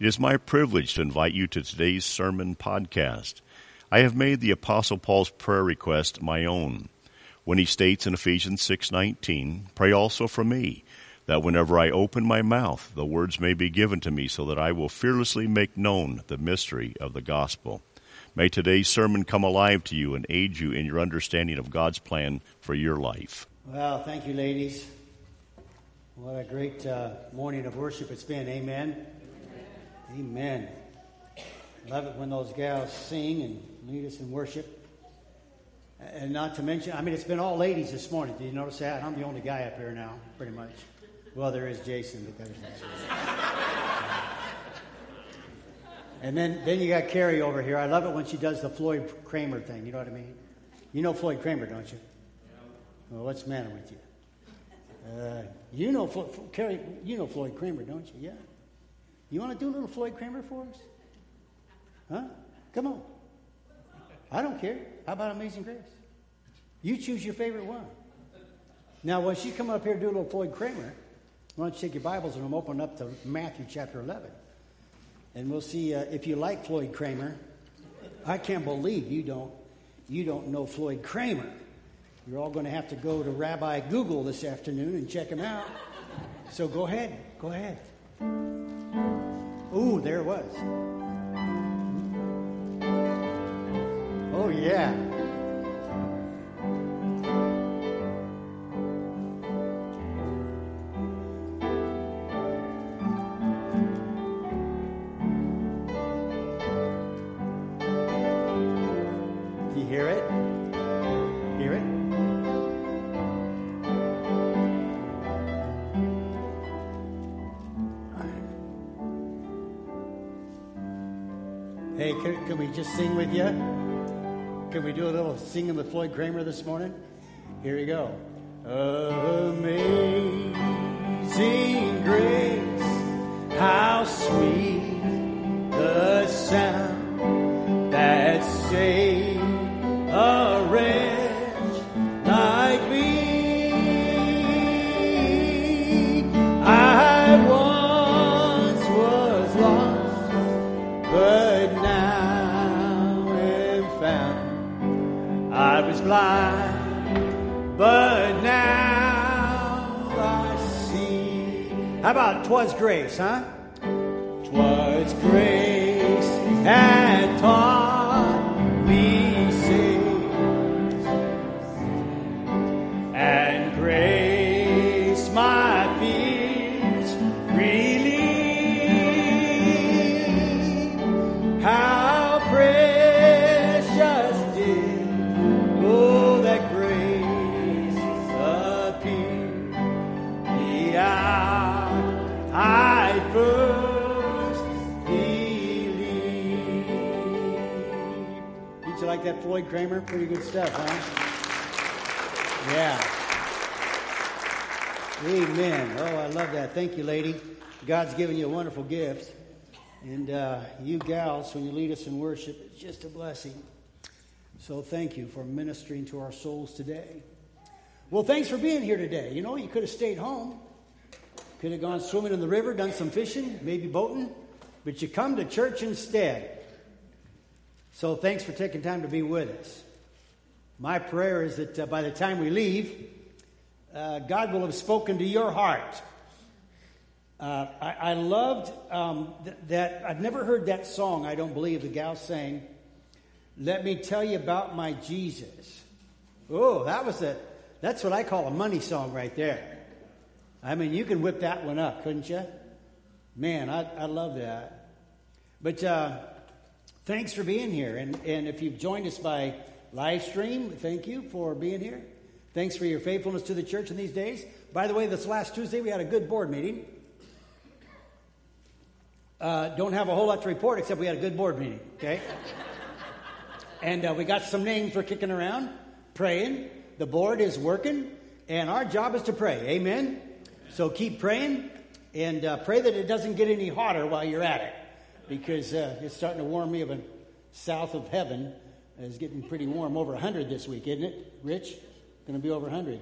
It is my privilege to invite you to today's sermon podcast. I have made the apostle Paul's prayer request my own when he states in Ephesians 6:19, "Pray also for me, that whenever I open my mouth, the words may be given to me so that I will fearlessly make known the mystery of the gospel." May today's sermon come alive to you and aid you in your understanding of God's plan for your life. Well, thank you, ladies. What a great uh, morning of worship it's been. Amen. Amen. Love it when those gals sing and lead us in worship. And not to mention, I mean, it's been all ladies this morning. Did you notice that? I'm the only guy up here now, pretty much. Well, there is Jason, but there's not And then, then you got Carrie over here. I love it when she does the Floyd Cramer thing. You know what I mean? You know Floyd Cramer, don't you? Well, what's the matter with you? Uh, you know, Carrie, you know Floyd Cramer, don't you? Yeah. You want to do a little Floyd Cramer for us? Huh? Come on. I don't care. How about Amazing Grace? You choose your favorite one. Now, when she come up here to do a little Floyd Cramer, why don't you take your Bibles and open up to Matthew chapter 11 and we'll see uh, if you like Floyd Cramer. I can't believe you don't you don't know Floyd Cramer. You're all going to have to go to Rabbi Google this afternoon and check him out. So go ahead, go ahead. Ooh, there it was. Oh yeah. Just sing with you? Can we do a little singing with Floyd Cramer this morning? Here we go. Amazing grace, how sweet twas grace, huh? Twas grace had that Floyd Cramer? Pretty good stuff, huh? Yeah. Amen. Oh, I love that. Thank you, lady. God's given you a wonderful gift. And uh, you gals, when you lead us in worship, it's just a blessing. So thank you for ministering to our souls today. Well, thanks for being here today. You know, you could have stayed home, could have gone swimming in the river, done some fishing, maybe boating, but you come to church instead. So thanks for taking time to be with us. My prayer is that uh, by the time we leave, uh, God will have spoken to your heart. Uh, I, I, loved um, th- that. I've never heard that song, I don't believe, the gal sang. Let me tell you about my Jesus. Oh, that was a, that's what I call a money song right there. I mean, you can whip that one up, couldn't you? Man, I, I love that. But uh, thanks for being here. And, and if you've joined us by live stream, thank you for being here. Thanks for your faithfulness to the church in these days. By the way, this last Tuesday we had a good board meeting. Uh, don't have a whole lot to report except we had a good board meeting, okay? And uh, we got some names we're kicking around, praying. The board is working, and our job is to pray. Amen? So keep praying and uh, pray that it doesn't get any hotter while you're at it because uh, it's starting to warm me up south of heaven. It's getting pretty warm, over 100 this week, isn't it, Rich? Going to be over 100.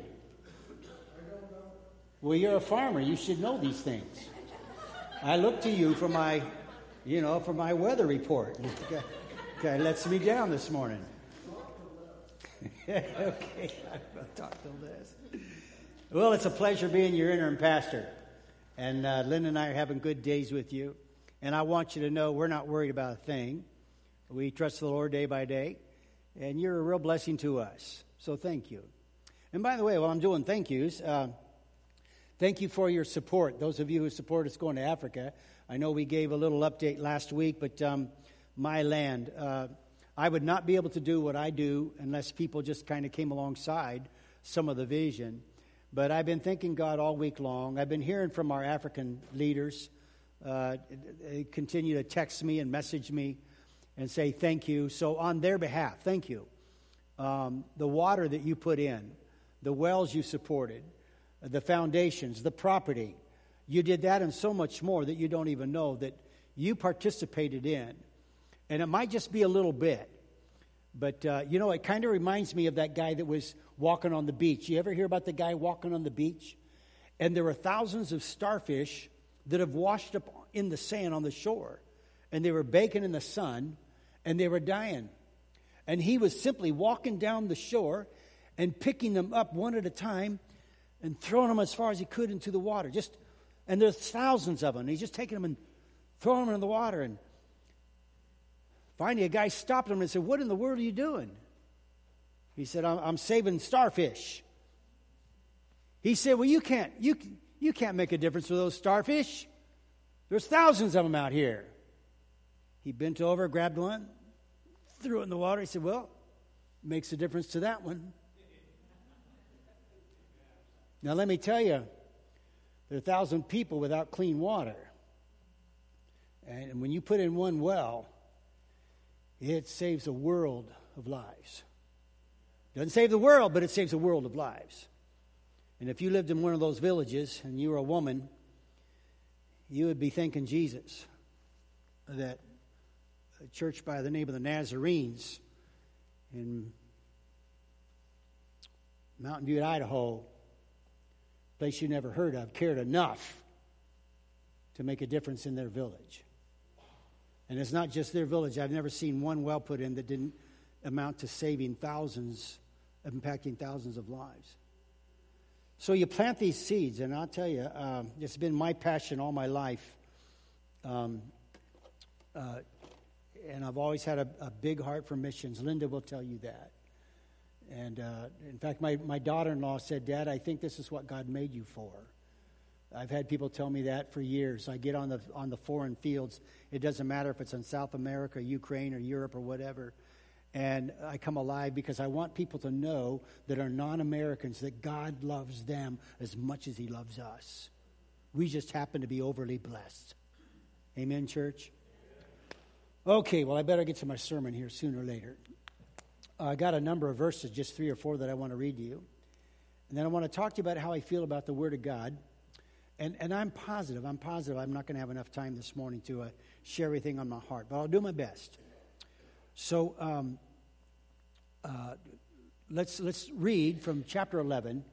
Well, you're a farmer. You should know these things. I look to you for my you know, for my weather report. Okay, lets me down this morning. okay, I'll talk to this. Well, it's a pleasure being your interim pastor. And uh, Lynn and I are having good days with you. And I want you to know we're not worried about a thing. We trust the Lord day by day. And you're a real blessing to us. So thank you. And by the way, while I'm doing thank yous, uh, thank you for your support. Those of you who support us going to Africa. I know we gave a little update last week, but um, my land, uh, I would not be able to do what I do unless people just kind of came alongside some of the vision. But I've been thanking God all week long. I've been hearing from our African leaders. Uh, they continue to text me and message me and say thank you. So, on their behalf, thank you. Um, the water that you put in, the wells you supported, the foundations, the property, you did that and so much more that you don't even know that you participated in. And it might just be a little bit. But, uh, you know, it kind of reminds me of that guy that was walking on the beach. You ever hear about the guy walking on the beach? And there were thousands of starfish that have washed up in the sand on the shore. And they were baking in the sun and they were dying. And he was simply walking down the shore and picking them up one at a time and throwing them as far as he could into the water. Just and there's thousands of them. He's just taking them and throwing them in the water. And finally, a guy stopped him and said, "What in the world are you doing?" He said, "I'm, I'm saving starfish." He said, "Well, you can't you you can't make a difference with those starfish. There's thousands of them out here." He bent over, grabbed one, threw it in the water. He said, Well, makes a difference to that one. Now, let me tell you, there are a thousand people without clean water. And when you put in one well, it saves a world of lives. Doesn't save the world, but it saves a world of lives. And if you lived in one of those villages and you were a woman, you would be thanking Jesus that a church by the name of the Nazarenes in Mountain View, Idaho, place you never heard of, cared enough to make a difference in their village. And it's not just their village. I've never seen one well put in that didn't amount to saving thousands, impacting thousands of lives. So you plant these seeds, and I'll tell you, um, it's been my passion all my life um, uh, and I've always had a, a, big heart for missions. Linda will tell you that. And uh, in fact, my, my daughter in law said, Dad, I think this is what God made you for. I've had people tell me that for years. I get on the, on the foreign fields. It doesn't matter if it's in South America, Ukraine, or Europe, or whatever. And I come alive because I want people to know that are non Americans that God loves them as much as He loves us. We just happen to be overly blessed. Amen, church? Okay, well, I better get to my sermon here sooner or later. Uh, I got a number of verses, just three or four, that I want to read to you. And then I want to talk to you about how I feel about the Word of God. And, and I'm positive, I'm positive I'm not going to have enough time this morning to uh, share everything on my heart, but I'll do my best. So um, uh, let's, let's read from chapter 11,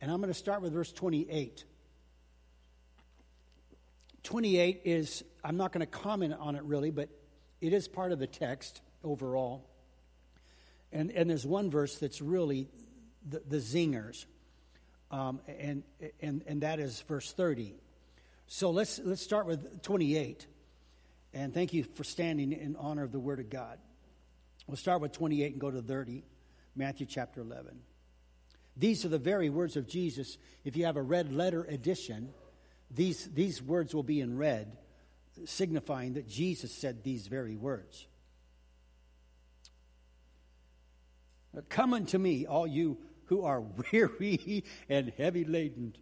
and I'm going to start with verse 28. 28 is, I'm not going to comment on it really, but it is part of the text overall. And, and there's one verse that's really the, the zingers, um, and, and, and that is verse 30. So let's, let's start with 28. And thank you for standing in honor of the Word of God. We'll start with 28 and go to 30, Matthew chapter 11. These are the very words of Jesus. If you have a red letter edition, these, these words will be in red signifying that Jesus said these very words. Come unto me, all you who are weary and heavy laden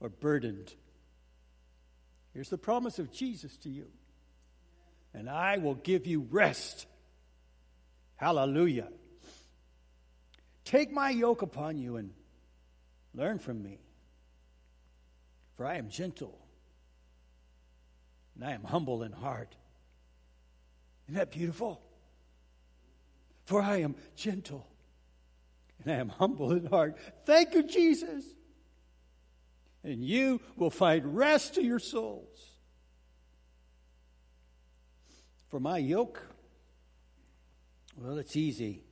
or burdened. Here's the promise of Jesus to you. And I will give you rest. Hallelujah. Take my yoke upon you and learn from me. For I am gentle and I am humble in heart. Isn't that beautiful? For I am gentle and I am humble in heart. Thank you, Jesus. And you will find rest to your souls. For my yoke, well, it's easy.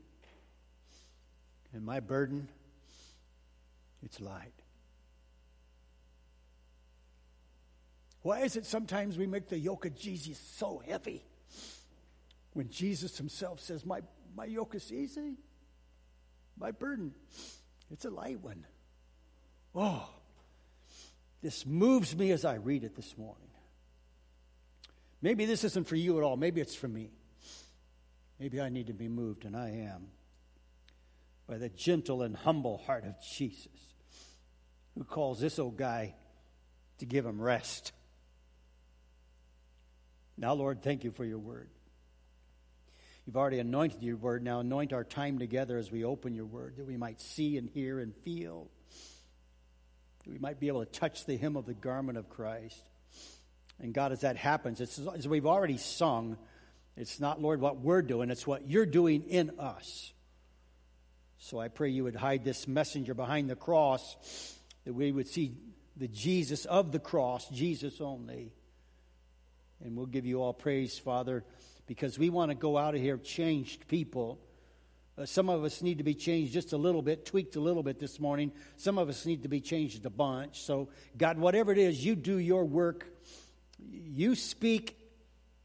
And my burden, it's light. Why is it sometimes we make the yoke of Jesus so heavy? When Jesus himself says, My, my yoke is easy, my burden, it's a light one. Oh, this moves me as I read it this morning. Maybe this isn't for you at all. Maybe it's for me. Maybe I need to be moved, and I am, by the gentle and humble heart of Jesus, who calls this old guy to give him rest. Now, Lord, thank you for your word. You've already anointed your word. Now, anoint our time together as we open your word, that we might see and hear and feel, that we might be able to touch the hem of the garment of Christ. And God, as that happens, as we've already sung, it's not, Lord, what we're doing, it's what you're doing in us. So I pray you would hide this messenger behind the cross, that we would see the Jesus of the cross, Jesus only. And we'll give you all praise, Father, because we want to go out of here changed people. Uh, some of us need to be changed just a little bit, tweaked a little bit this morning. Some of us need to be changed a bunch. So, God, whatever it is, you do your work you speak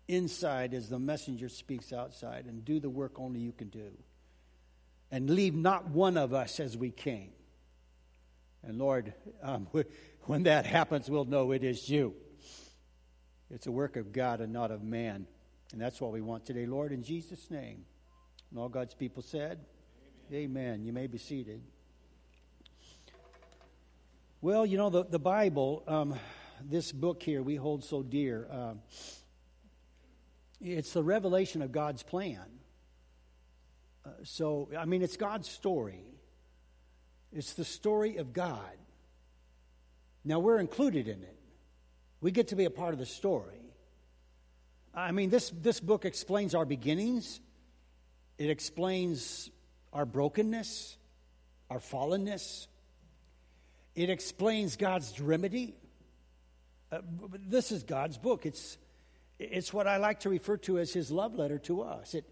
inside as the messenger speaks outside, and do the work only you can do. And leave not one of us as we came. And Lord, um, when that happens, we'll know it is you. It's a work of God and not of man. And that's what we want today, Lord, in Jesus' name. And all God's people said, Amen. Amen. You may be seated. Well, you know, the, the Bible. Um, this book here we hold so dear. Uh, it's the revelation of God's plan. Uh, so, I mean, it's God's story. It's the story of God. Now, we're included in it. We get to be a part of the story. I mean, this, this book explains our beginnings, it explains our brokenness, our fallenness, it explains God's remedy. Uh, this is God's book. It's, it's what I like to refer to as his love letter to us. It,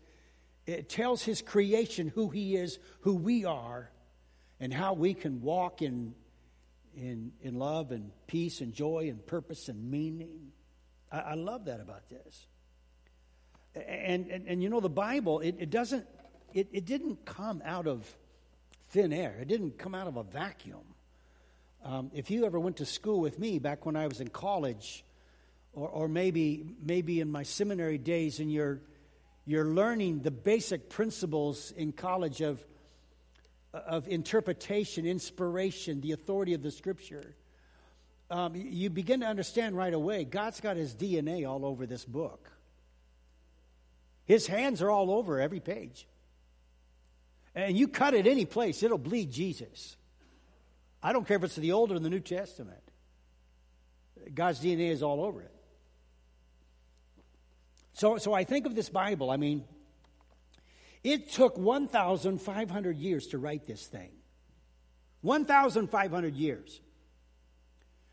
it tells his creation who he is, who we are, and how we can walk in, in, in love and peace and joy and purpose and meaning. I, I love that about this. And, and, and you know, the Bible, it, it doesn't, it, it didn't come out of thin air, it didn't come out of a vacuum. Um, if you ever went to school with me back when I was in college, or, or maybe maybe in my seminary days, and you're you're learning the basic principles in college of of interpretation, inspiration, the authority of the Scripture. Um, you begin to understand right away God's got His DNA all over this book. His hands are all over every page. And you cut it any place, it'll bleed Jesus. I don't care if it's the Old or the New Testament. God's DNA is all over it. So, so I think of this Bible, I mean, it took 1,500 years to write this thing. 1,500 years.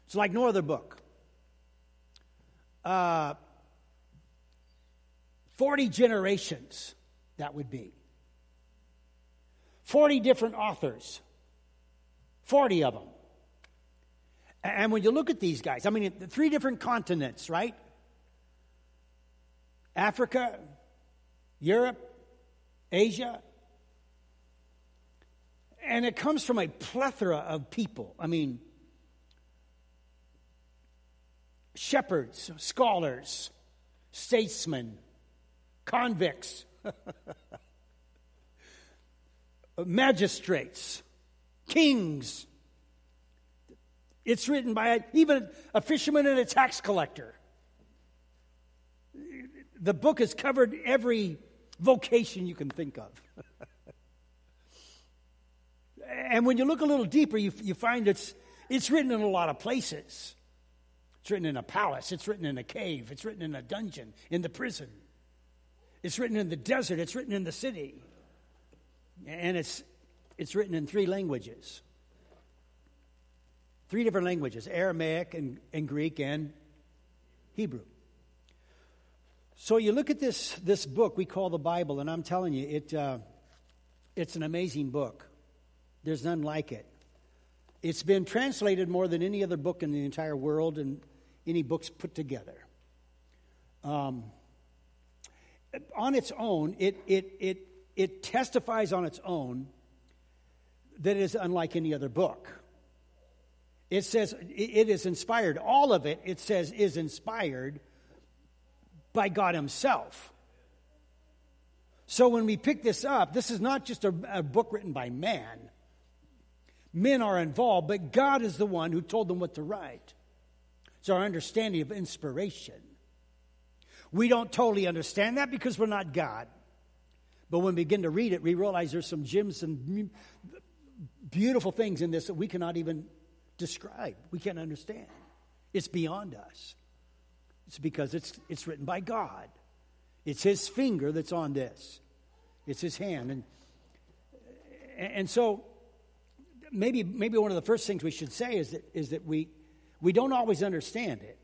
It's like no other book. Uh, 40 generations, that would be. 40 different authors. 40 of them. And when you look at these guys, I mean, three different continents, right? Africa, Europe, Asia. And it comes from a plethora of people. I mean, shepherds, scholars, statesmen, convicts, magistrates kings. It's written by even a fisherman and a tax collector. The book has covered every vocation you can think of. and when you look a little deeper, you, you find it's, it's written in a lot of places. It's written in a palace, it's written in a cave, it's written in a dungeon, in the prison. It's written in the desert, it's written in the city. And it's it's written in three languages. Three different languages Aramaic and, and Greek and Hebrew. So you look at this, this book we call the Bible, and I'm telling you, it, uh, it's an amazing book. There's none like it. It's been translated more than any other book in the entire world and any books put together. Um, on its own, it, it, it, it testifies on its own that it is unlike any other book. It says it is inspired. All of it, it says, is inspired by God Himself. So when we pick this up, this is not just a, a, book written by man. Men are involved, but God is the one who told them what to write. It's our understanding of inspiration. We don't totally understand that because we're not God. But when we begin to read it, we realize there's some gems and beautiful things in this that we cannot even describe. We can't understand. It's beyond us. It's because it's, it's written by God. It's His finger that's on this, it's His hand. And, and so, maybe, maybe one of the first things we should say is that, is that we, we don't always understand it.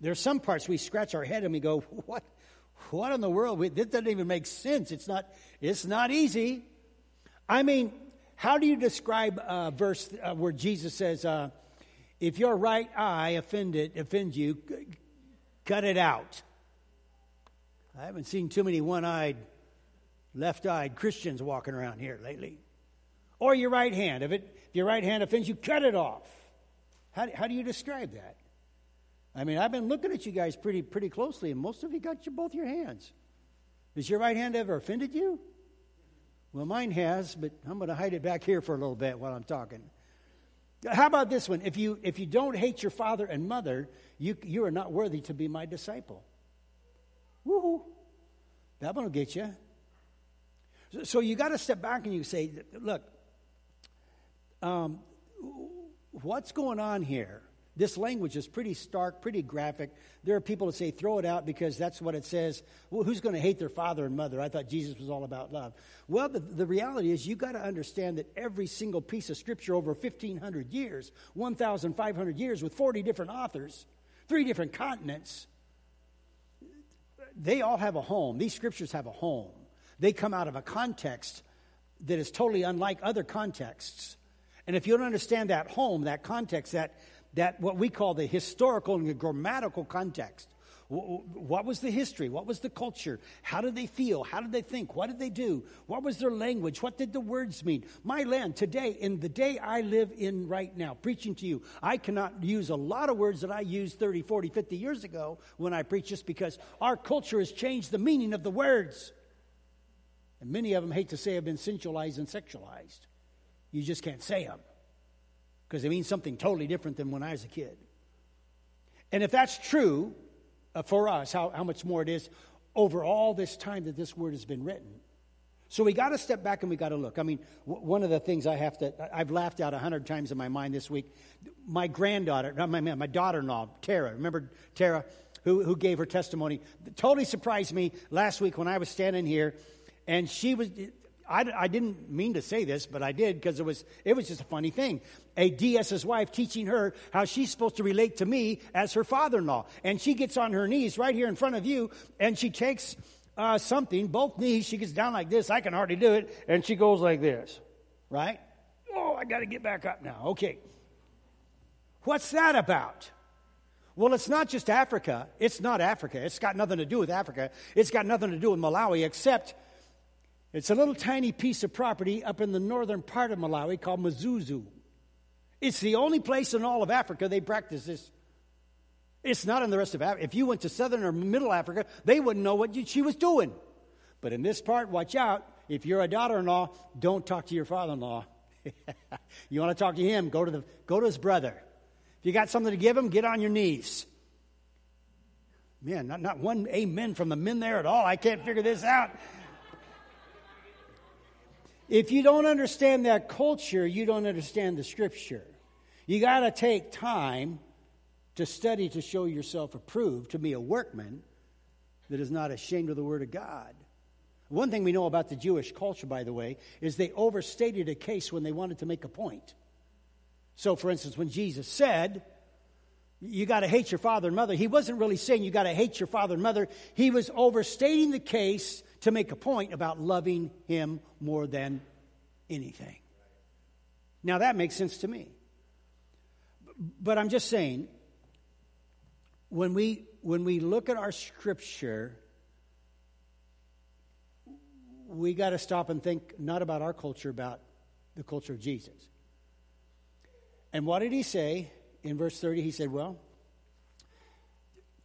There are some parts we scratch our head and we go, What, what in the world? This doesn't even make sense. It's not, it's not easy. I mean, how do you describe a verse uh, where Jesus says, uh, If your right eye offend it, offends you, cut it out? I haven't seen too many one eyed, left eyed Christians walking around here lately. Or your right hand. If, it, if your right hand offends you, cut it off. How, how do you describe that? I mean, I've been looking at you guys pretty, pretty closely, and most of you got your, both your hands. Has your right hand ever offended you? Well, mine has, but I'm going to hide it back here for a little bit while I'm talking. How about this one? If you, if you don't hate your father and mother, you, you are not worthy to be my disciple. Woohoo! That one will get you. So, so you got to step back and you say, look, um, what's going on here? This language is pretty stark, pretty graphic. There are people that say, throw it out because that's what it says. Well, who's going to hate their father and mother? I thought Jesus was all about love. Well, the, the reality is you've got to understand that every single piece of scripture over 1,500 years, 1,500 years with 40 different authors, three different continents, they all have a home. These scriptures have a home. They come out of a context that is totally unlike other contexts. And if you don't understand that home, that context, that, that what we call the historical and the grammatical context, what was the history? What was the culture? How did they feel? How did they think? What did they do? What was their language? What did the words mean? My land, today, in the day I live in right now, preaching to you, I cannot use a lot of words that I used 30, 40, 50 years ago when I preach just because our culture has changed the meaning of the words. And many of them, hate to say, have been sensualized and sexualized. You just can't say them because it means something totally different than when I was a kid. And if that's true, uh, for us, how, how much more it is over all this time that this word has been written. So we got to step back and we got to look. I mean, w- one of the things I have to, I've laughed out a hundred times in my mind this week. My granddaughter, not my, my daughter-in-law, Tara. Remember Tara, who, who gave her testimony? Totally surprised me last week when I was standing here, and she was. I, I didn't mean to say this, but I did because it was, it was just a funny thing. A DS's wife teaching her how she's supposed to relate to me as her father in law. And she gets on her knees right here in front of you and she takes uh, something, both knees, she gets down like this. I can hardly do it. And she goes like this, right? Oh, I got to get back up now. Okay. What's that about? Well, it's not just Africa. It's not Africa. It's got nothing to do with Africa. It's got nothing to do with Malawi, except it's a little tiny piece of property up in the northern part of Malawi called Mzuzu. It's the only place in all of Africa they practice this. It's not in the rest of Africa. If you went to southern or middle Africa, they wouldn't know what she was doing. But in this part, watch out. If you're a daughter in law, don't talk to your father in law. you want to talk to him, go to, the, go to his brother. If you got something to give him, get on your knees. Man, not, not one amen from the men there at all. I can't figure this out. If you don't understand that culture, you don't understand the scripture. You got to take time to study to show yourself approved, to be a workman that is not ashamed of the word of God. One thing we know about the Jewish culture, by the way, is they overstated a case when they wanted to make a point. So, for instance, when Jesus said, You got to hate your father and mother. He wasn't really saying you got to hate your father and mother. He was overstating the case to make a point about loving him more than anything. Now that makes sense to me. But I'm just saying, when we, when we look at our scripture, we got to stop and think not about our culture, about the culture of Jesus. And what did he say in verse 30? He said, Well,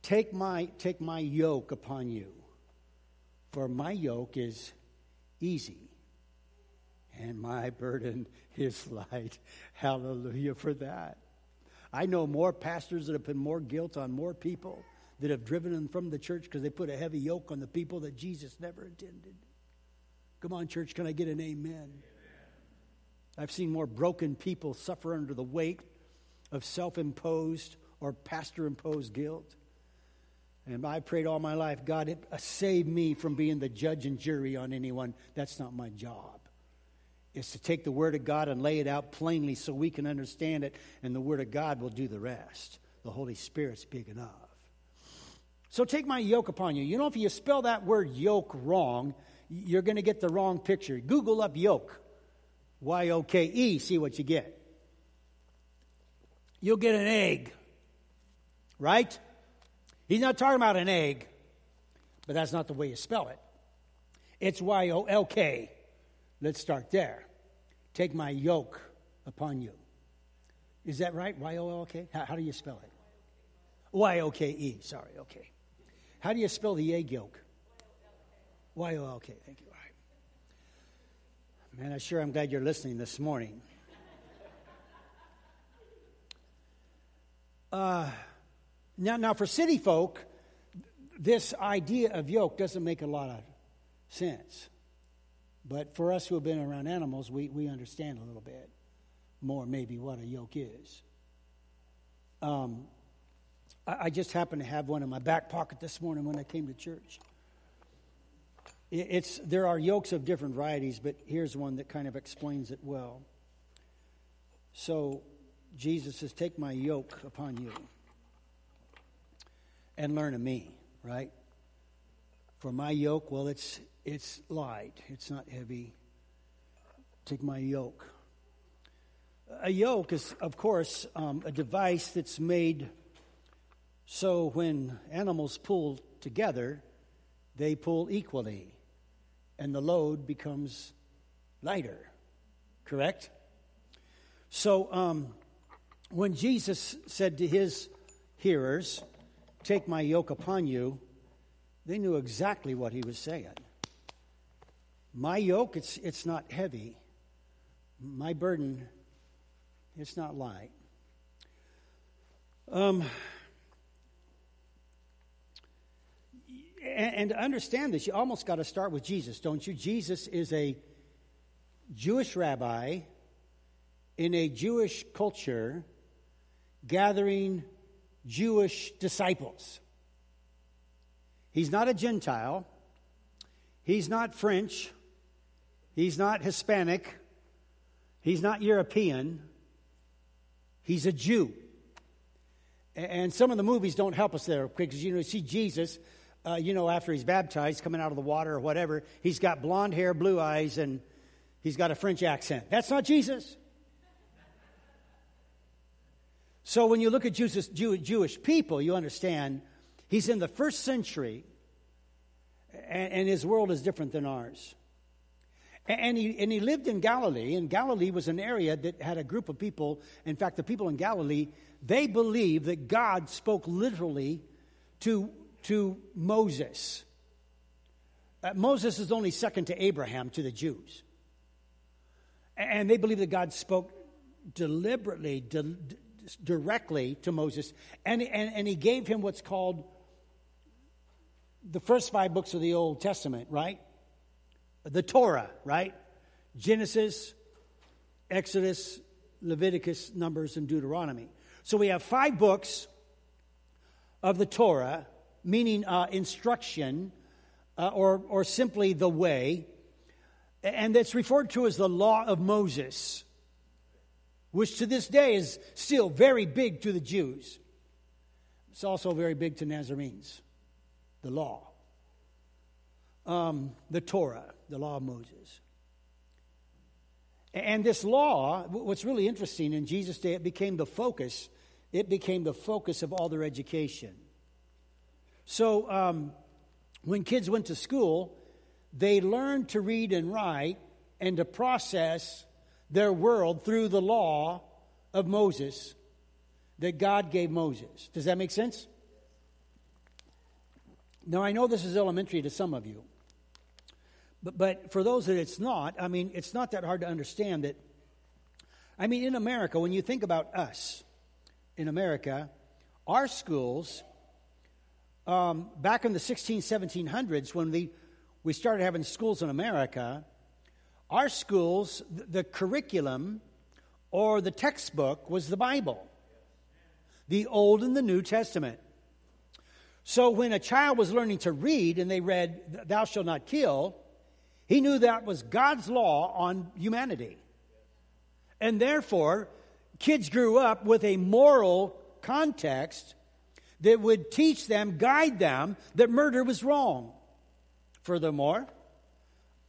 take my, take my yoke upon you, for my yoke is easy and my burden is light. Hallelujah for that. I know more pastors that have put more guilt on more people that have driven them from the church because they put a heavy yoke on the people that Jesus never intended. Come on, church, can I get an amen? amen? I've seen more broken people suffer under the weight of self imposed or pastor imposed guilt. And I prayed all my life, God, uh, save me from being the judge and jury on anyone. That's not my job is to take the Word of God and lay it out plainly so we can understand it, and the Word of God will do the rest. The Holy Spirit's big enough. So take my yoke upon you. You know, if you spell that word yoke wrong, you're going to get the wrong picture. Google up yoke. Y O K E, see what you get. You'll get an egg, right? He's not talking about an egg, but that's not the way you spell it. It's Y O L K. Let's start there. Take my yoke upon you. Is that right? Y O L K? How, how do you spell it? Y O K E. Sorry, okay. How do you spell the egg yolk? Y O L K. Thank you. All right. Man, I sure I'm glad you're listening this morning. Uh, now, now, for city folk, this idea of yoke doesn't make a lot of sense. But for us who have been around animals, we, we understand a little bit more, maybe, what a yoke is. Um, I, I just happened to have one in my back pocket this morning when I came to church. It, it's, there are yokes of different varieties, but here's one that kind of explains it well. So, Jesus says, Take my yoke upon you and learn of me, right? For my yoke, well, it's it's light, it's not heavy. Take my yoke. A yoke is, of course, um, a device that's made so when animals pull together, they pull equally, and the load becomes lighter. Correct? So, um, when Jesus said to his hearers, Take my yoke upon you, they knew exactly what he was saying. My yoke, it's, it's not heavy. My burden, it's not light. Um, and, and to understand this, you almost got to start with Jesus, don't you? Jesus is a Jewish rabbi in a Jewish culture gathering Jewish disciples. He's not a Gentile. He's not French. He's not Hispanic. He's not European. He's a Jew. And some of the movies don't help us there because, you know, you see Jesus, uh, you know, after he's baptized, coming out of the water or whatever, he's got blonde hair, blue eyes, and he's got a French accent. That's not Jesus. So when you look at Jesus, Jew, Jewish people, you understand he's in the first century, and, and his world is different than ours. And he, and he lived in Galilee, and Galilee was an area that had a group of people. In fact, the people in Galilee, they believed that God spoke literally to, to Moses. Uh, Moses is only second to Abraham to the Jews. And they believe that God spoke deliberately, di- directly to Moses, and, and, and he gave him what's called the first five books of the Old Testament, right? the Torah, right? Genesis, Exodus, Leviticus, Numbers, and Deuteronomy. So we have five books of the Torah, meaning uh, instruction uh, or, or simply the way, and that's referred to as the law of Moses, which to this day is still very big to the Jews. It's also very big to Nazarenes, the law, um, the Torah, the law of Moses. And this law, what's really interesting in Jesus' day, it became the focus. It became the focus of all their education. So um, when kids went to school, they learned to read and write and to process their world through the law of Moses that God gave Moses. Does that make sense? Now, I know this is elementary to some of you, but, but for those that it's not, I mean, it's not that hard to understand that. I mean, in America, when you think about us in America, our schools, um, back in the 16, 1700s, when we, we started having schools in America, our schools, the, curriculum or the textbook was the Bible, the Old and the New Testament. So when a child was learning to read and they read, Thou shalt not kill, he knew that was God's law on humanity. And therefore, kids grew up with a moral context that would teach them, guide them, that murder was wrong. Furthermore,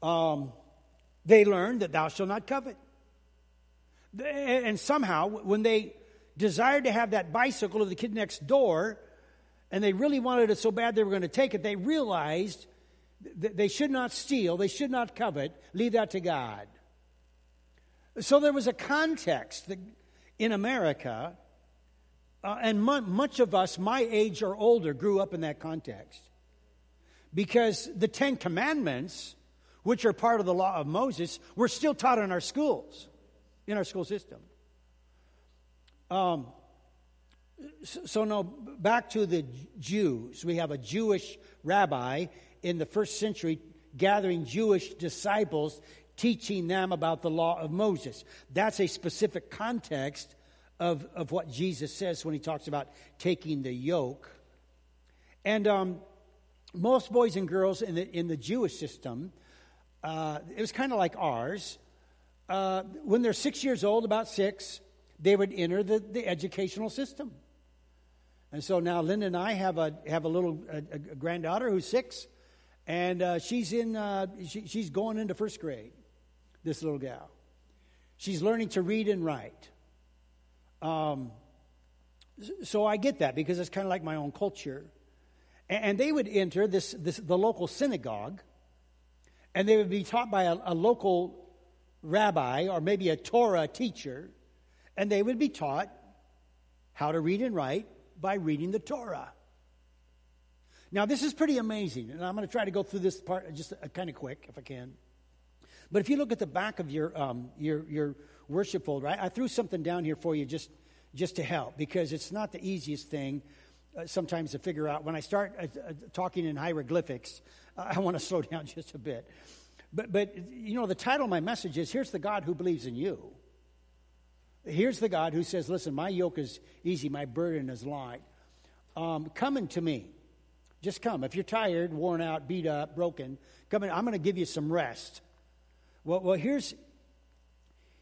um, they learned that thou shalt not covet. And somehow, when they desired to have that bicycle of the kid next door, and they really wanted it so bad they were going to take it, they realized that they should not steal, they should not covet, leave that to God. So there was a context in America, uh, and much of us, my age or older, grew up in that context. Because the Ten Commandments, which are part of the law of Moses, were still taught in our schools, in our school system. Um, so, now, back to the Jews. We have a Jewish rabbi in the first century gathering Jewish disciples, teaching them about the law of Moses. That's a specific context of, of what Jesus says when he talks about taking the yoke. And um, most boys and girls in the, in the Jewish system, uh, it was kind of like ours. Uh, when they're six years old, about six, they would enter the, the educational system. And so now Linda and I have a, have a little a, a granddaughter who's six, and uh, she's in uh, she, she's going into first grade this little gal she's learning to read and write um, so i get that because it's kind of like my own culture and, and they would enter this, this the local synagogue and they would be taught by a, a local rabbi or maybe a torah teacher and they would be taught how to read and write by reading the torah now, this is pretty amazing, and I'm going to try to go through this part just kind of quick if I can. But if you look at the back of your, um, your, your worship folder, I, I, threw something down here for you just, just to help because it's not the easiest thing uh, sometimes to figure out. When I start uh, uh, talking in hieroglyphics, I want to slow down just a bit. But, but, you know, the title of my message is Here's the God who believes in you. Here's the God who says, Listen, my yoke is easy, my burden is light. Um, coming to me. Just come. If you're tired, worn out, beat up, broken, come in. I'm going to give you some rest. Well, well here's,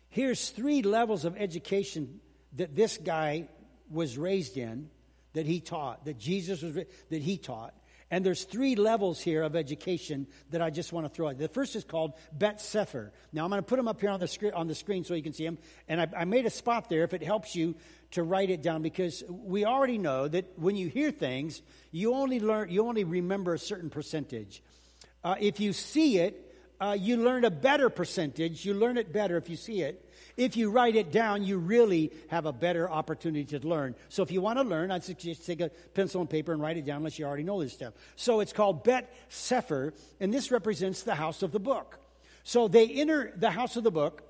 here's three levels of education that this guy was raised in, that he taught, that Jesus was, that he taught. And there's three levels here of education that I just want to throw out. The first is called Bet Sefer. Now I'm going to put them up here on the, screen, on the screen so you can see them. And I, I made a spot there if it helps you to write it down because we already know that when you hear things, you only learn, you only remember a certain percentage. Uh, if you see it, uh, you learn a better percentage. You learn it better if you see it. If you write it down, you really have a better opportunity to learn. So if you want to learn, I'd suggest take a pencil and paper and write it down unless you already know this stuff. So it's called Bet Sefer, and this represents the house of the book. So they enter the house of the book.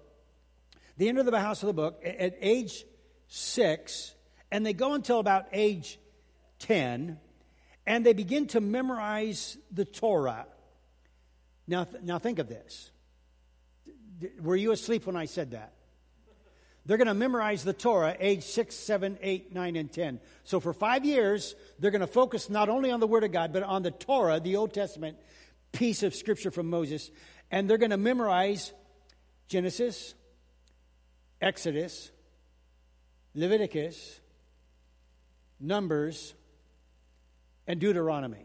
They enter the house of the book at age six, and they go until about age 10, and they begin to memorize the Torah. Now, now think of this. Were you asleep when I said that? They're going to memorize the Torah age 6, 7, 8, 9, and 10. So for five years, they're going to focus not only on the Word of God, but on the Torah, the Old Testament piece of Scripture from Moses. And they're going to memorize Genesis, Exodus, Leviticus, Numbers, and Deuteronomy.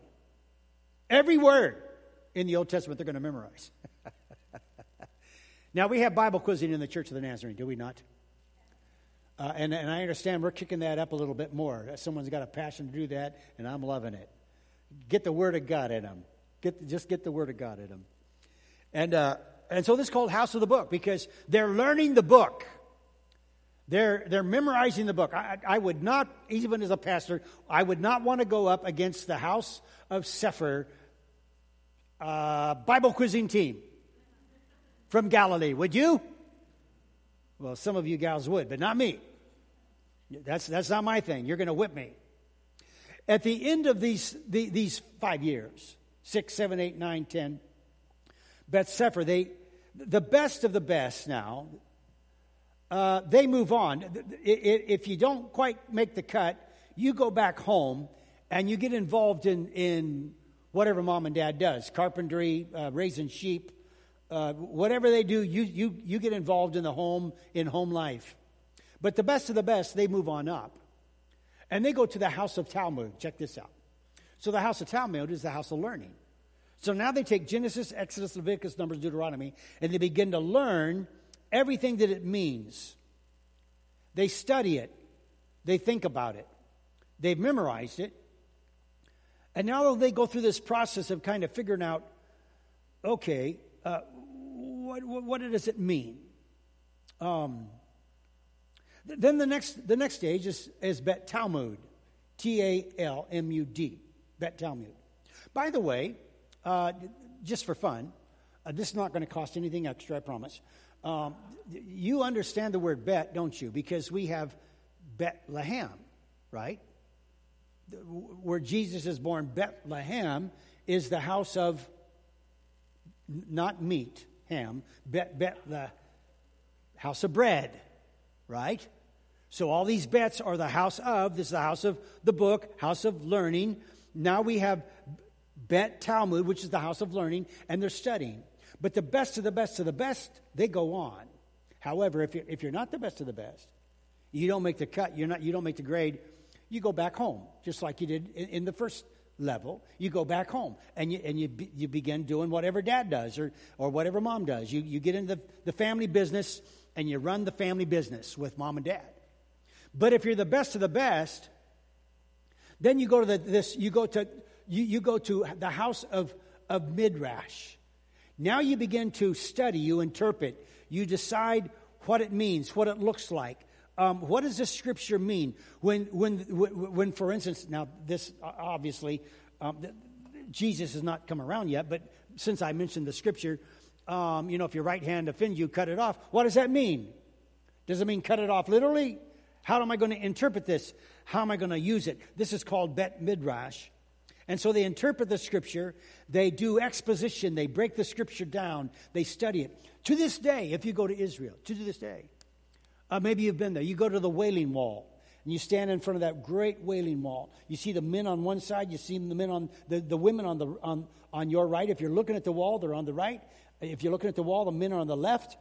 Every word in the Old Testament they're going to memorize. now, we have Bible quizzing in the Church of the Nazarene, do we not? Uh, and, and I understand we're kicking that up a little bit more. Someone's got a passion to do that, and I'm loving it. Get the Word of God in them. Get, just get the Word of God in them. And, uh, and so this is called House of the Book because they're learning the book. They're, they're memorizing the book. I, I would not, even as a pastor, I would not want to go up against the House of Sefer uh, Bible quizzing team from Galilee. Would you? Well, some of you gals would, but not me. That's, that's not my thing. You're going to whip me. At the end of these, the, these five years, six, seven, eight, nine, ten, Beth Sefer, they, the best of the best now, uh, they move on. If you don't quite make the cut, you go back home and you get involved in, in whatever mom and dad does carpentry, uh, raising sheep, uh, whatever they do, you, you, you get involved in the home, in home life. But the best of the best, they move on up. And they go to the house of Talmud. Check this out. So the house of Talmud is the house of learning. So now they take Genesis, Exodus, Leviticus, Numbers, Deuteronomy, and they begin to learn everything that it means. They study it, they think about it, they've memorized it. And now they go through this process of kind of figuring out okay, uh, what, what, does it mean? Um, then the next, the next stage is, is Bet Talmud, T A L M U D, Bet Talmud. By the way, uh, just for fun, uh, this is not going to cost anything extra, I promise. Um, you understand the word bet, don't you? Because we have Bethlehem, right? Where Jesus is born, Bethlehem is the house of not meat, ham, bet, bet the house of bread, right? So all these bets are the house of, this is the house of the book, house of learning. Now we have Bet Talmud, which is the house of learning, and they're studying. But the best of the best of the best, they go on. However, if you're, if you're not the best of the best, you don't make the cut, you're not, you don't make the grade, you go back home, just like you did in, in the first level. You go back home and you, and you, be, you begin doing whatever dad does or, or whatever mom does. You, you get into the, the family business and you run the family business with mom and dad. But if you're the best of the best, then you go to the, this, you go to, you, you go to the house of, of Midrash. Now you begin to study, you interpret, you decide what it means, what it looks like. Um, what does this scripture mean? When, when, when, for instance, now this obviously, um, Jesus has not come around yet, but since I mentioned the scripture, um, you know, if your right hand offends you, cut it off. What does that mean? Does it mean cut it off literally? How am I going to interpret this? How am I going to use it? This is called Bet Midrash. And so they interpret the scripture, they do exposition, they break the scripture down, they study it. To this day, if you go to Israel, to this day, uh, maybe you've been there, you go to the Wailing Wall. And you stand in front of that great wailing wall. You see the men on one side, you see the men on the, the women on the on, on your right. If you're looking at the wall, they're on the right. If you're looking at the wall, the men are on the left.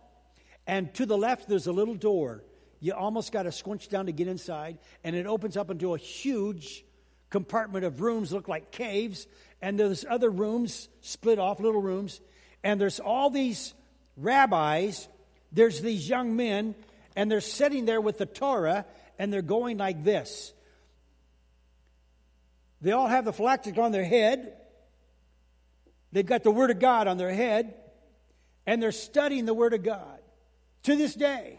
And to the left, there's a little door. You almost got to squinch down to get inside, and it opens up into a huge compartment of rooms look like caves, and there's other rooms split off, little rooms, and there's all these rabbis, there's these young men, and they're sitting there with the Torah, and they're going like this. They all have the phylactery on their head. They've got the Word of God on their head, and they're studying the Word of God to this day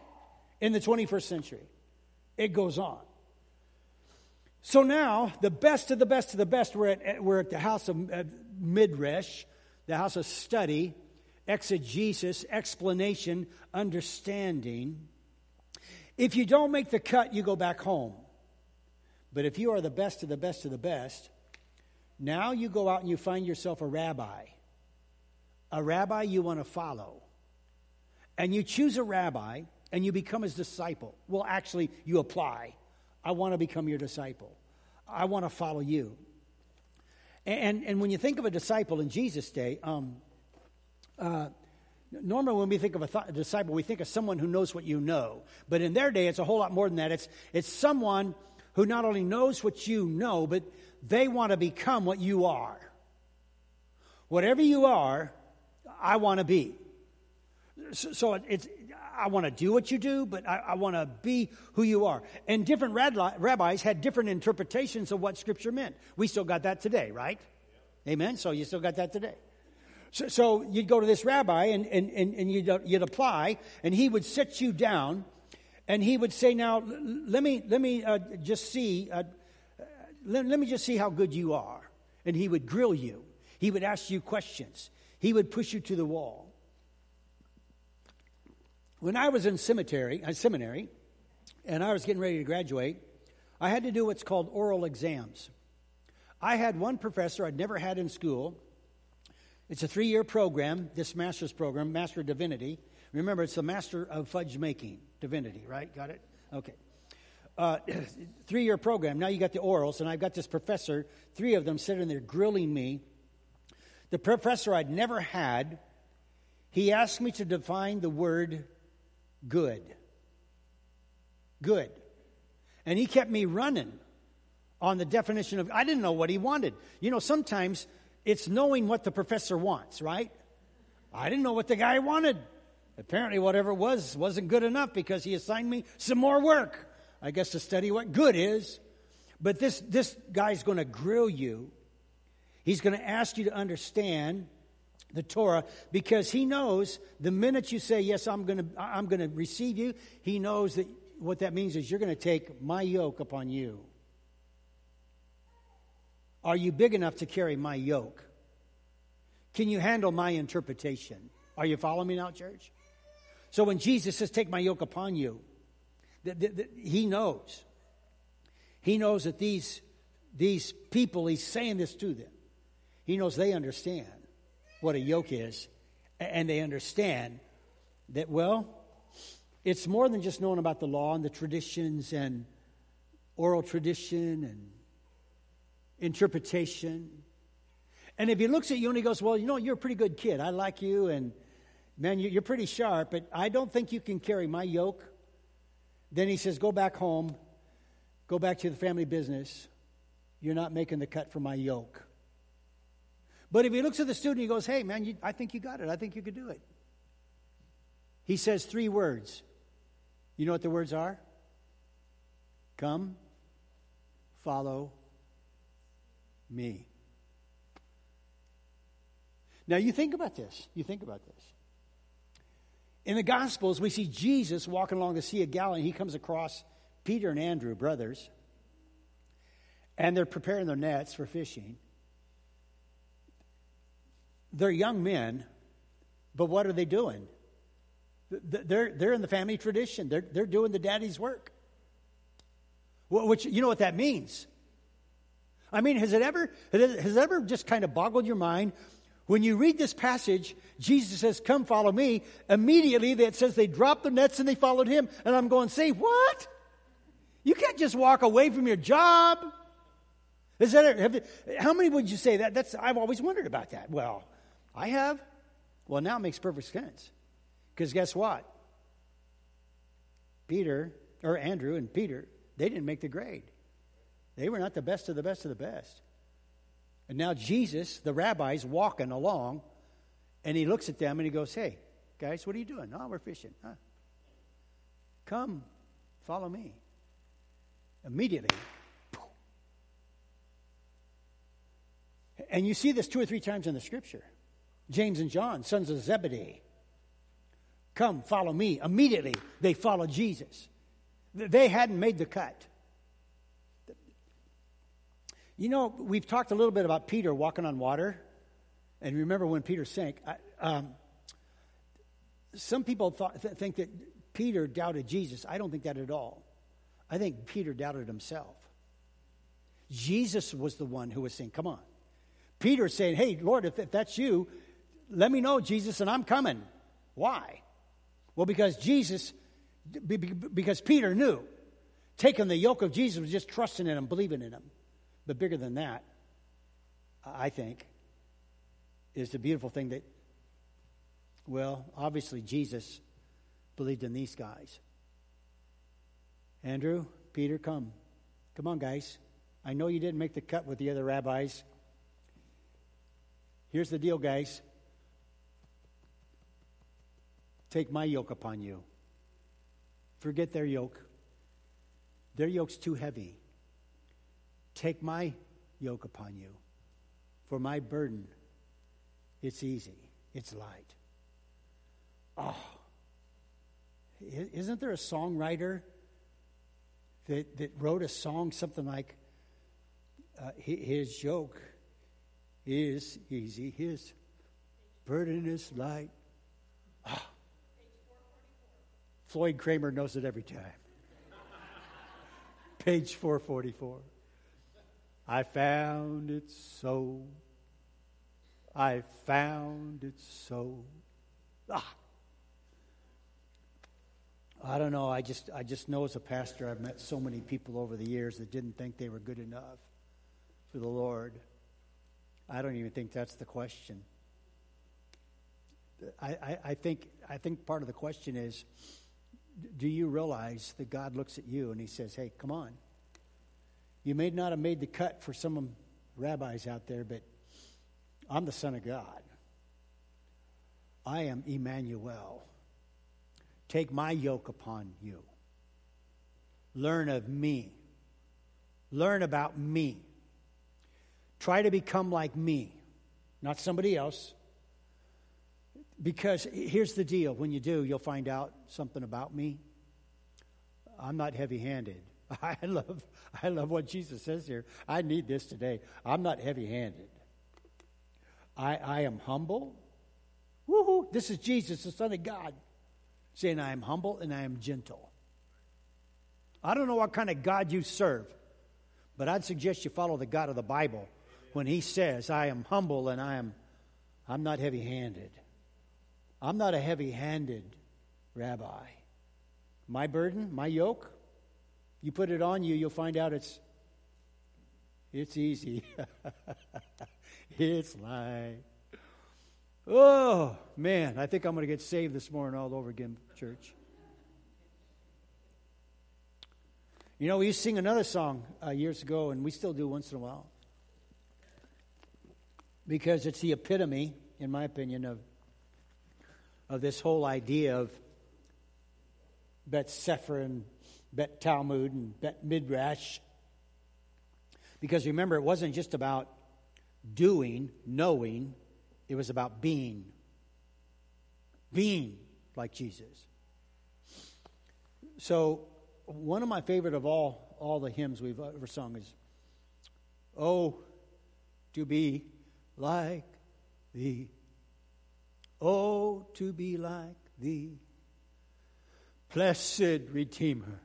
in the 21st century. It goes on. So now, the best of the best of the best, we're at, we're at the house of Midrash, the house of study, exegesis, explanation, understanding. If you don't make the cut, you go back home. But if you are the best of the best of the best, now you go out and you find yourself a rabbi. A rabbi you want to follow. And you choose a rabbi and you become his disciple. Well, actually, you apply. I want to become your disciple. I want to follow you. And, and when you think of a disciple in Jesus' day, um, uh, normally when we think of a, th- disciple, we think of someone who knows what you know. But in their day, it's a whole lot more than that. It's, it's someone who not only knows what you know, but they want to become what you are. Whatever you are, I want to be. So, so it's, I want to do what you do, but I, I want to be who you are. And different rabbis had different interpretations of what Scripture meant. We still got that today, right? Amen. So you still got that today. So, so you'd go to this rabbi and, and, and, and you'd, you'd apply, and he would sit you down, and he would say, Now, let me, let me uh, just see, uh, let, let me just see how good you are. And he would grill you, he would ask you questions, he would push you to the wall. When I was in cemetery, uh, seminary, and I was getting ready to graduate, I had to do what's called oral exams. I had one professor I'd never had in school. It's a three year program, this master's program, Master of Divinity. Remember, it's the Master of Fudge Making, Divinity, right? Got it? Okay. Uh, three year program. Now you got the orals, and I've got this professor, three of them sitting there grilling me. The professor I'd never had, he asked me to define the word good. Good. And he kept me running on the definition of, I didn't know what he wanted. You know, sometimes it's knowing what the professor wants, right? I didn't know what the guy wanted. Apparently, whatever it was wasn't good enough because he assigned me some more work. I guess to study what good is. But this, this guy's going to grill you. He's going to ask you to understand the Torah because he knows the minute you say, Yes, I'm going to, I'm going to receive you, he knows that what that means is you're going to take my yoke upon you. Are you big enough to carry my yoke? Can you handle my interpretation? Are you following me now, church? So when Jesus says, Take my yoke upon you, th- th- th- he knows. He knows that these, these people, he's saying this to them. He knows they understand what a yoke is, and they understand that, well, it's more than just knowing about the law and the traditions and oral tradition and interpretation. And if he looks at you and he goes, Well, you know, you're a pretty good kid. I like you, and man, you're pretty sharp, but I don't think you can carry my yoke. Then he says, Go back home, go back to the family business. You're not making the cut for my yoke. But if he looks at the student, he goes, Hey, man, you, I think you got it. I think you could do it. He says three words. You know what the words are? Come, follow me. Now, you think about this. You think about this. In the Gospels, we see Jesus walking along the Sea of Galilee. He comes across Peter and Andrew, brothers, and they're preparing their nets for fishing. They're young men, but what are they doing? They're, they're in the family tradition, they're, they're doing the daddy's work. Which, you know what that means? I mean, has it ever, has it ever just kind of boggled your mind? When you read this passage, Jesus says, Come follow me. Immediately, it says they dropped the nets and they followed him. And I'm going, Say, what? You can't just walk away from your job. Is that, have, how many would you say that? That's, I've always wondered about that. Well, I have. Well, now it makes perfect sense. Because guess what? Peter, or Andrew and Peter, they didn't make the grade. They were not the best of the best of the best. And now Jesus, the rabbi's walking along, and he looks at them and he goes, Hey, guys, what are you doing? Oh, we're fishing. Huh? Come, follow me. Immediately. And you see this two or three times in the scripture. James and John, sons of Zebedee. Come, follow me. Immediately, they followed Jesus. They hadn't made the cut. You know, we've talked a little bit about Peter walking on water. And remember when Peter sank? I, um, some people thought, th- think that Peter doubted Jesus. I don't think that at all. I think Peter doubted himself. Jesus was the one who was saying, Come on. Peter saying, Hey, Lord, if, if that's you, let me know, Jesus, and I'm coming. Why? Well, because Jesus, because Peter knew taking the yoke of Jesus was just trusting in him, believing in him. But bigger than that, I think, is the beautiful thing that, well, obviously Jesus believed in these guys. Andrew, Peter, come. Come on, guys. I know you didn't make the cut with the other rabbis. Here's the deal, guys. Take my yoke upon you. Forget their yoke. Their yoke's too heavy. Take my yoke upon you. For my burden, it's easy, it's light. Oh, isn't there a songwriter that, that wrote a song something like, uh, His yoke is easy, His burden is light. Oh. Floyd Cramer knows it every time. Page 444. I found it so. I found it so. Ah. I don't know. I just, I just know as a pastor, I've met so many people over the years that didn't think they were good enough for the Lord. I don't even think that's the question. I, I, I think, I think part of the question is do you realize that God looks at you and He says, hey, come on. You may not have made the cut for some of rabbis out there, but I'm the Son of God. I am Emmanuel. Take my yoke upon you. Learn of me. Learn about me. Try to become like me, not somebody else. Because here's the deal when you do, you'll find out something about me. I'm not heavy handed. I love, I love what Jesus says here. I need this today. I'm not heavy handed. I, I am humble. Woohoo! This is Jesus, the Son of God saying, I am humble and I am gentle. I don't know what kind of God you serve, but I'd suggest you follow the God of the Bible when he says, I am humble and I am I'm not heavy handed. I'm not a heavy handed rabbi. My burden, my yoke, you put it on you, you'll find out it's it's easy. it's light. Oh, man, I think I'm going to get saved this morning all over again, church. You know, we used to sing another song uh, years ago, and we still do once in a while. Because it's the epitome, in my opinion, of, of this whole idea of Bet Sefer and Bet Talmud and Bet Midrash. Because remember, it wasn't just about doing, knowing, it was about being. Being like Jesus. So, one of my favorite of all, all the hymns we've ever sung is, Oh, to be like thee. Oh, to be like thee. Blessed Redeemer,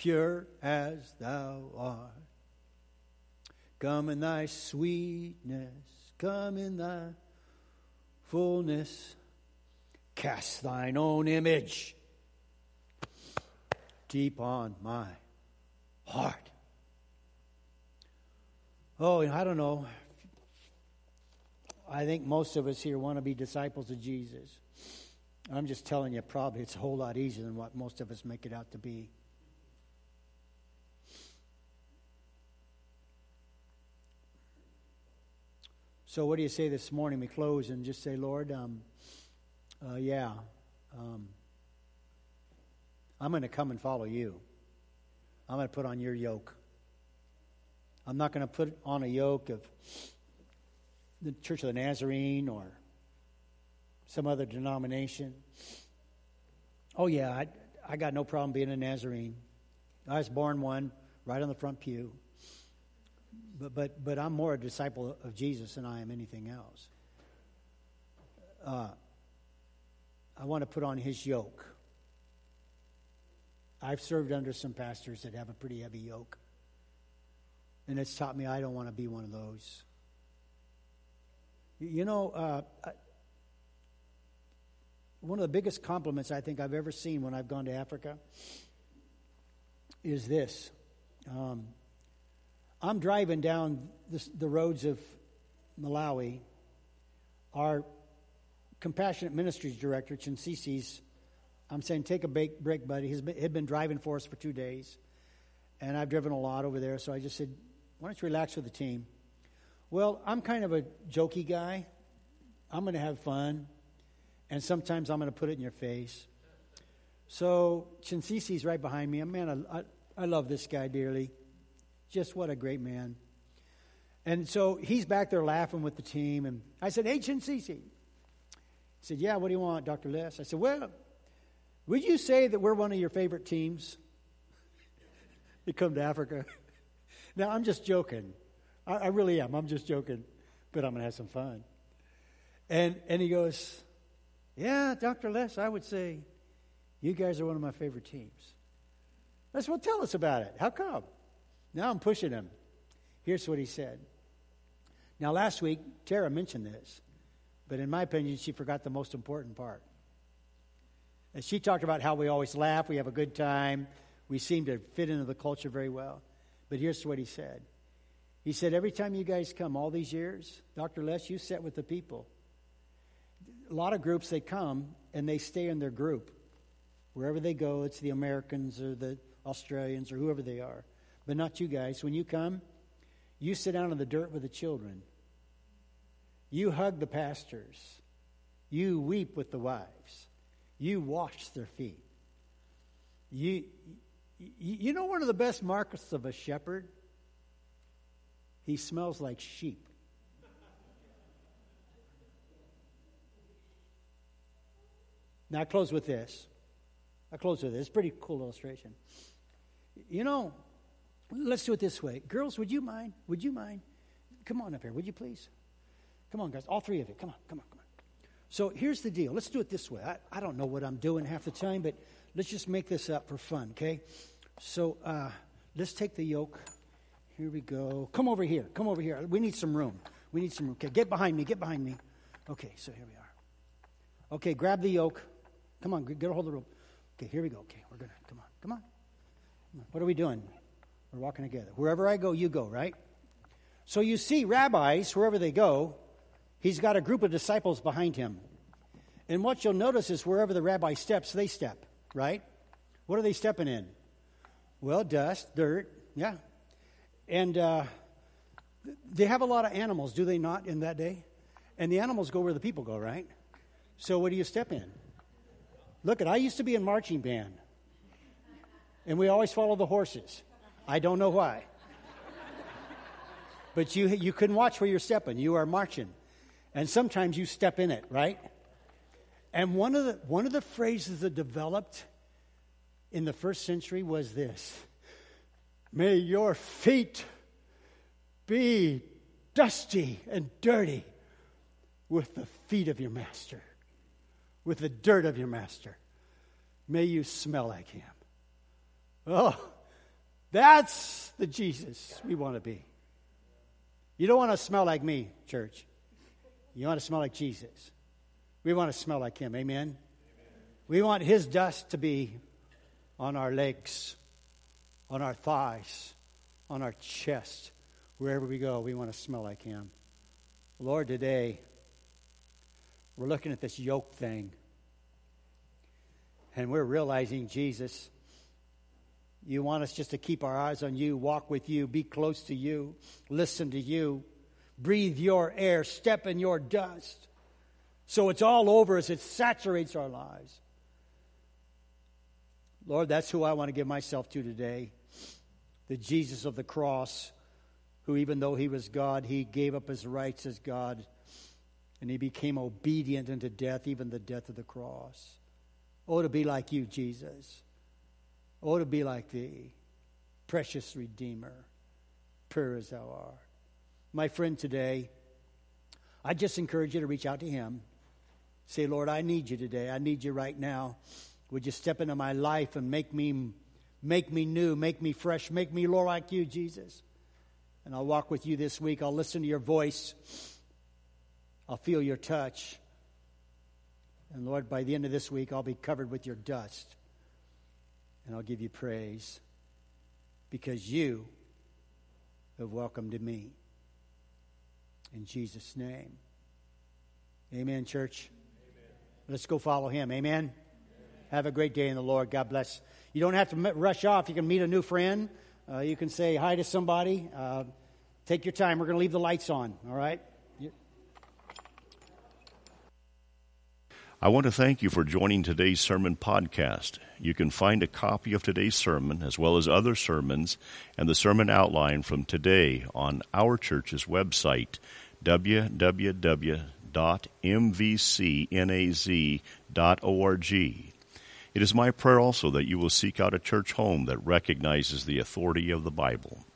pure as thou art. Come in thy sweetness Come in thy fullness, cast thine own image deep on my heart. Oh, I don't know. I think most of us here want to be disciples of Jesus. I'm just telling you, probably it's a whole lot easier than what most of us make it out to be. So, what do you say this morning? We close and just say, Lord, um, uh, yeah, um, I'm going to come and follow you. I'm going to put on your yoke. I'm not going to put on a yoke of the Church of the Nazarene or some other denomination. Oh, yeah, I, I got no problem being a Nazarene. I was born one right on the front pew but, but, but I'm more a disciple of Jesus than I am anything else. Uh, I want to put on his yoke. I've served under some pastors that have a pretty heavy yoke. And it's taught me I don't want to be one of those. You know, uh, one of the biggest compliments I think I've ever seen when I've gone to Africa is this. Um, I'm driving down this, the roads of Malawi. Our compassionate ministries director, Chinsisi's, I'm saying, take a break, buddy. He's been, had been driving for us for two days. and I've driven a lot over there, so I just said, why don't you relax with the team? Well, I'm kind of a jokey guy. I'm going to have fun, and sometimes I'm going to put it in your face. So Chinsisi's right behind me. Man, I, I, I love this guy dearly. Just what a great man. And so he's back there laughing with the team, and I said, "Hey, Chinsisi." He said, "Yeah, what do you want, Dr. Les?" I said, "Well, would you say that we're one of your favorite teams?" to come to Africa. now, I'm just joking. I, I really am. I'm just joking, but I'm going to have some fun. And, and he goes, Yeah, Dr. Les, I would say you guys are one of my favorite teams. I said, Well, tell us about it. How come? Now I'm pushing him. Here's what he said. Now, last week, Tara mentioned this, but in my opinion, she forgot the most important part. And she talked about how we always laugh, we have a good time, we seem to fit into the culture very well. But here's what he said He said, Every time you guys come, all these years, Dr. Les, you sit with the people. A lot of groups, they come and they stay in their group. Wherever they go, it's the Americans or the Australians or whoever they are. But not you guys. When you come, you sit down in the dirt with the children. You hug the pastors. You weep with the wives. You wash their feet. You, you know one of the best marks of a shepherd? He smells like sheep. Now, I close with this. I close with this. It's a pretty cool illustration. You know, let's do it this way. Girls, would you mind? Would you mind? Come on up here, would you please? Come on, guys. All three of you. Come on, come on, come on. So here's the deal. Let's do it this way. I, I don't know what I'm doing half the time, but let's just make this up for fun, okay? So uh, let's take the yoke. Here we go. Come over here. Come over here. We need some room. We need some room. Okay, get behind me. Get behind me. Okay, so here we are. Okay, grab the yoke. Come on, get a hold of the rope. Okay, here we go. Okay, we're gonna come on. Come on. What are we doing? We're walking together. Wherever I go, you go, right? So you see, rabbis, wherever they go, he's got a group of disciples behind him. And what you'll notice is wherever the rabbi steps, they step, right? What are they stepping in? Well, dust, dirt, yeah. And uh, they have a lot of animals, do they not, in that day? And the animals go where the people go, right? So what do you step in? Look, at I used to be in marching band, and we always follow the horses. I don't know why. But you, you couldn't watch where you're stepping. You are marching. And sometimes you step in it, right? And one of the, one of the phrases that developed in the first century was this May your feet be dusty and dirty with the feet of your master, with the dirt of your master. May you smell like him. Oh, that's the Jesus we want to be. You don't want to smell like me, church. You want to smell like Jesus. We want to smell like him. Amen? Amen. We want his dust to be on our legs, on our thighs, on our chest. Wherever we go, we want to smell like Him. Lord, today, we're looking at this yoke thing. And we're realizing, Jesus, you want us just to keep our eyes on you, walk with you, be close to you, listen to you, breathe your air, step in your dust. So it's all over us, it saturates our lives. Lord, that's who I want to give myself to today. The Jesus of the cross, who, even though he was God, he gave up his rights as God and he became obedient unto death, even the death of the cross. Oh, to be like you, Jesus. Oh, to be like thee, precious Redeemer, pure as thou art. My friend, today, I just encourage you to reach out to him. Say, Lord, I need you today. I need you right now. Would you step into my life and make me, make me new, make me fresh, make me more like you, Jesus? And I'll walk with you this week. I'll listen to your voice. I'll feel your touch. And Lord, by the end of this week, I'll be covered with your dust. And I'll give you praise because you have welcomed me. In Jesus' name. Amen, church. Amen. Let's go follow him. Amen. Have a great day in the Lord. God bless. You don't have to rush off. You can meet a new friend. Uh, you can say hi to somebody. Uh, take your time. We're going to leave the lights on, all right? I want to thank you for joining today's sermon podcast. You can find a copy of today's sermon, as well as other sermons, and the sermon outline from today on our church's website, www.mvcnaz.org. It is my prayer also that you will seek out a church home that recognizes the authority of the Bible.